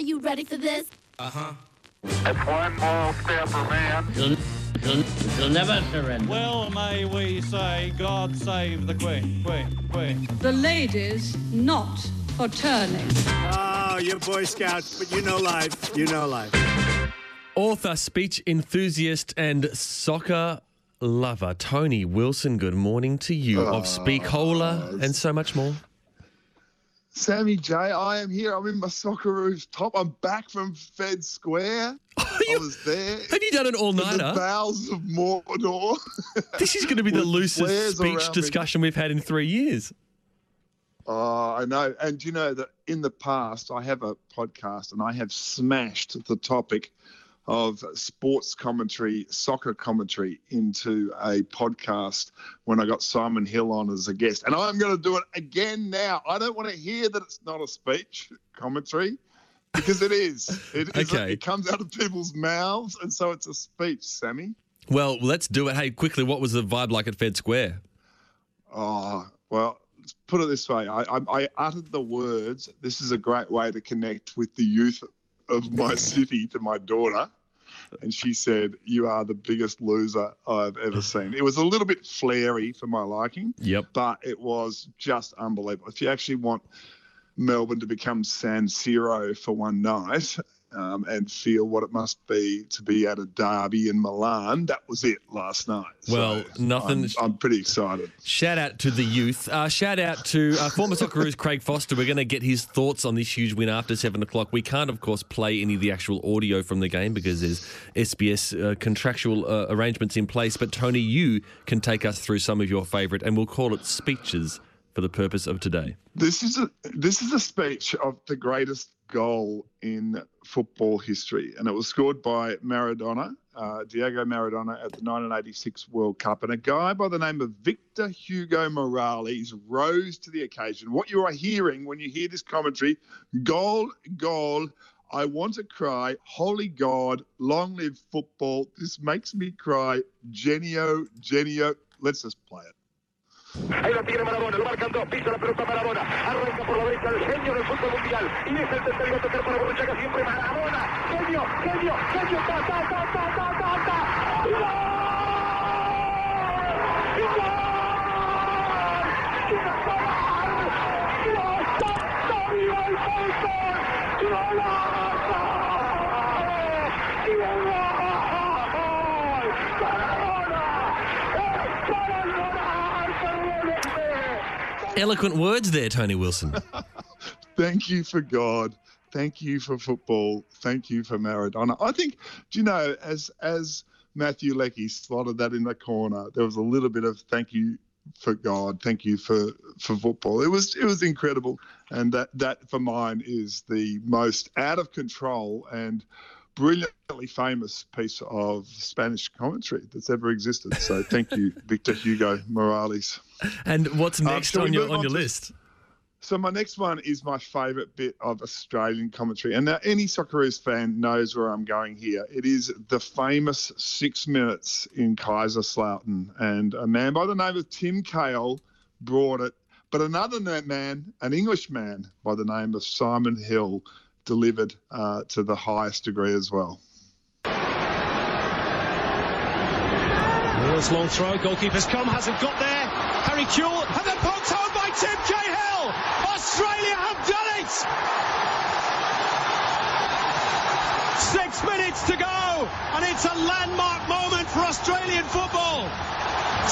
Are you ready for this? Uh-huh. It's one small step for man. You'll, you'll, you'll never surrender. Well, may we say, God save the Queen, Queen, Queen. The ladies not for turning. Oh, you're Boy Scouts, but you know life. You know life. Author, speech enthusiast, and soccer lover Tony Wilson. Good morning to you of Speakola and so much more. Sammy J, I am here. I'm in my Socceroos top. I'm back from Fed Square. I was there. Have you done an all in the nighter? bowels of Mordor. This is going to be the loosest speech around me. discussion we've had in three years. Oh, I know. And you know that in the past, I have a podcast and I have smashed the topic of sports commentary, soccer commentary into a podcast when I got Simon Hill on as a guest. And I'm going to do it again now. I don't want to hear that it's not a speech commentary because it is. It, is Okay. it comes out of people's mouths. And so it's a speech, Sammy. Well, let's do it. Hey, quickly, what was the vibe like at Fed Square? Oh, well, put it this way. I, I, I uttered the words, this is a great way to connect with the youth of my city to my daughter. And she said, You are the biggest loser I've ever seen. It was a little bit flary for my liking, Yep. but it was just unbelievable. If you actually want Melbourne to become San Siro for one night um, and feel what it must be to be at a derby in Milan, that was it last night. Well, nothing- I'm, I'm pretty excited. Shout out to the youth. Uh, shout out to uh, former Socceroos Craig Foster. We're going to get his thoughts on this huge win after seven o'clock. We can't, of course, play any of the actual audio from the game because there's SBS uh, contractual uh, arrangements in place. But Tony, you can take us through some of your favourite, and we'll call it speeches for the purpose of today. This is a this is a speech of the greatest goal in football history, and it was scored by Maradona, uh, Diego Maradona, at the 1986 World Cup. And a guy by the name of Victor Hugo Morales rose to the occasion. What you are hearing when you hear this commentary: goal, goal. I want to cry, holy God, long live football. This makes me cry. Genio, genio. Let's just play it. Ahí la tiene Maradona, lo marcan dos, pisa la pelota Maradona, arranca por la derecha el genio del fútbol mundial y es el tercero a tocar para Borruchaga siempre Maradona, genio, genio, genio, ta, ta, ta, ta, ta, ta, ta. ¡Y gol! ¡Y gol! ¡Y gol! ¡Y gol! ¡Está viva el fútbol! ¡Golazo! ¡Y gol! Eloquent words there, Tony Wilson. thank you for God. Thank you for football. Thank you for Maradona. I think, do you know, as as Matthew Leckie slotted that in the corner, there was a little bit of thank you for God, thank you for for football. It was it was incredible, and that that for mine is the most out of control and brilliantly famous piece of Spanish commentary that's ever existed. So thank you, Victor Hugo Morales. And what's uh, next shall we on your on on your list? So my next one is my favourite bit of Australian commentary, and now any Socceroos fan knows where I'm going here. It is the famous six minutes in Kaiserslautern, and a man by the name of Tim Cahill brought it, but another man, an Englishman by the name of Simon Hill, delivered uh, to the highest degree as well. Moore's long throw, goalkeeper's come, hasn't got there. Harry Kewell, and then poked home by Tim Cahill. Australia have done it! Six minutes to go, and it's a landmark moment for Australian football.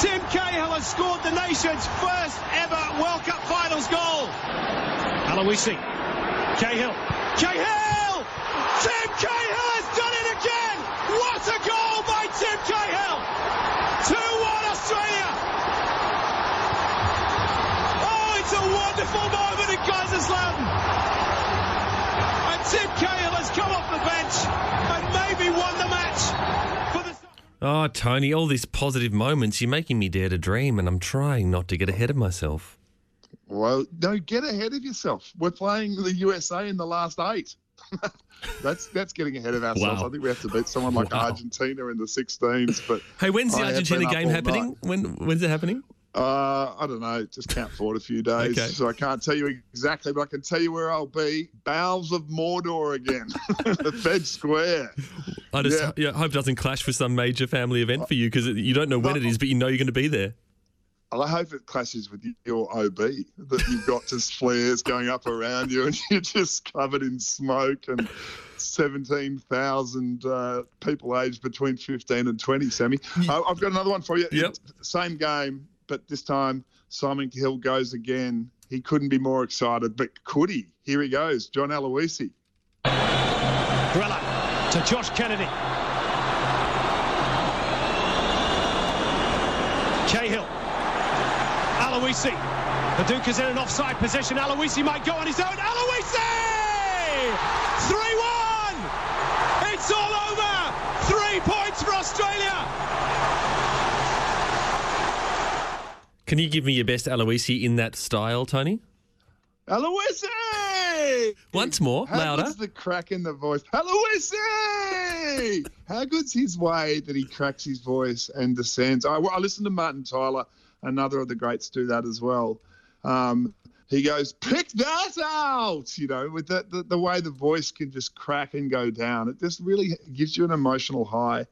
Tim Cahill has scored the nation's first ever World Cup Finals goal. Aloisi, Cahill, Cahill! Tim Cahill has done it again! What a goal by Tim Cahill! 2-1 Australia! Oh, it's a wonderful moment in Kaiserslautern! And Tim Cahill has come off the bench and maybe won the match for. Oh, Tony, all these positive moments. You're making me dare to dream, and I'm trying not to get ahead of myself. Well, no, get ahead of yourself. We're playing the USA in the last eight. that's that's getting ahead of ourselves. Wow. I think we have to beat someone like Wow. Argentina in the 16s. But Hey, when's the I Argentina game happening? night. When when's it happening? Uh, I don't know. Just can't afford a few days, Okay. so I can't tell you exactly, but I can tell you where I'll be. Bowels of Mordor again, the Fed Square. I just Yeah. yeah. hope it doesn't clash with some major family event for you because you don't know when it is, but you know you're going to be there. I hope it clashes with your OB that you've got just flares going up around you and you're just covered in smoke and 17,000 uh, people aged between 15 and 20, Sammy. Uh, I've got another one for you. Yep. Same game, but this time Simon Hill goes again. He couldn't be more excited, but could he? Here he goes, John Aloisi. Grella to Josh Kennedy. Cahill. Aloisi. The Duke is in an offside position. Aloisi might go on his own. Aloisi! 3-1! It's all over! Three points for Australia! Can you give me your best Aloisi in that style, Tony? Aloisi! Once more, How louder. good's the crack in the voice? Aloisi! How good's his way that he cracks his voice and descends? I, I listen to Martin Tyler, another of the greats, do that as well. Um, he goes, pick that out, you know, with the, the, the way the voice can just crack and go down. It just really gives you an emotional high.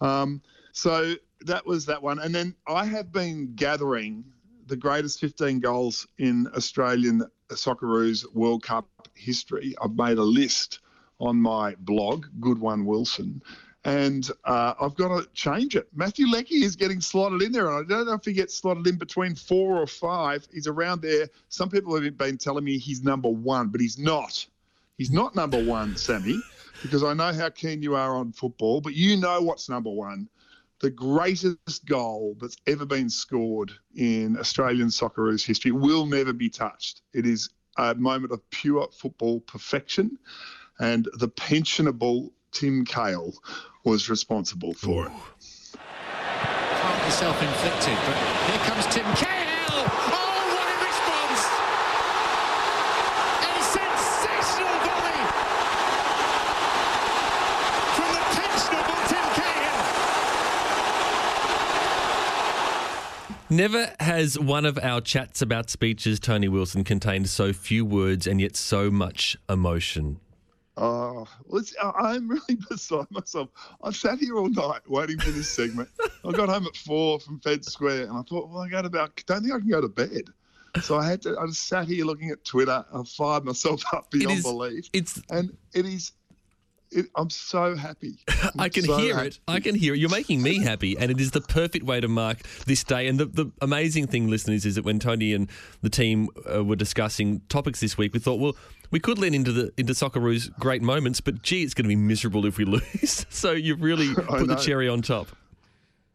Um, so that was that one. And then I have been gathering the greatest 15 goals in Australian Socceroos World Cup history. I've made a list on my blog, Good One Wilson, and uh, I've got to change it. Matthew Leckie is getting slotted in there, and I don't know if he gets slotted in between four or five. He's around there. Some people have been telling me he's number one, but he's not. He's not number one, Sammy, because I know how keen you are on football, but you know what's number one. The greatest goal that's ever been scored in Australian Socceroos history will never be touched. It is a moment of pure football perfection, and the pensionable Tim Cahill was responsible for it. Partly self-inflicted, but here comes Tim Cahill. Oh, what a response! A sensational volley from the pensionable Tim Cahill. Never has one of our chats about speeches, Tony Wilson, contained so few words and yet so much emotion. Oh, I- I'm really beside myself. I sat here all night waiting for this segment. I got home at four from Fed Square, and I thought, well, I got about, don't think I can go to bed. So I had to. I just sat here looking at Twitter. I fired myself up beyond is- belief, It's and it is. It, I'm so happy. I'm I can so hear happy. it. I can hear it. You're making me happy, and it is the perfect way to mark this day. And the, the amazing thing, listeners, is that when Tony and the team uh, were discussing topics this week, we thought, well, we could lean into the into Socceroos' great moments, but gee, it's going to be miserable if we lose. so you've really put the cherry on top.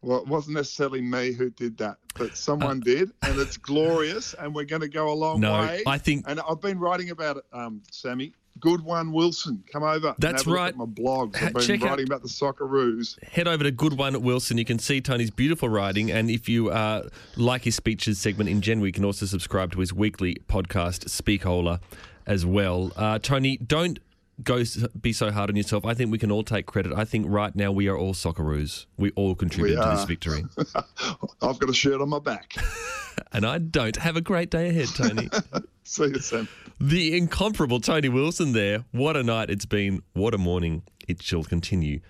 Well, it wasn't necessarily me who did that, but someone Uh, did, and it's glorious, and we're going to go a long No, way. I think- and I've been writing about it, um, Sammy. Good one, Wilson. Come over. That's have a look right. my blogs. Ha- I've been check out- writing about the Socceroos. head over to Good One Wilson. You can see Tony's beautiful writing, and if you uh, like his speeches segment in general, you can also subscribe to his weekly podcast, Speakola, as well. Uh, Tony, don't go be so hard on yourself. I think we can all take credit. I think right now we are all Socceroos. We all contributed to this victory, I've got a shirt on my back. and I don't. Have a great day ahead, Tony. See you, Sam. the incomparable Tony Wilson there. What a night it's been. What a morning it shall continue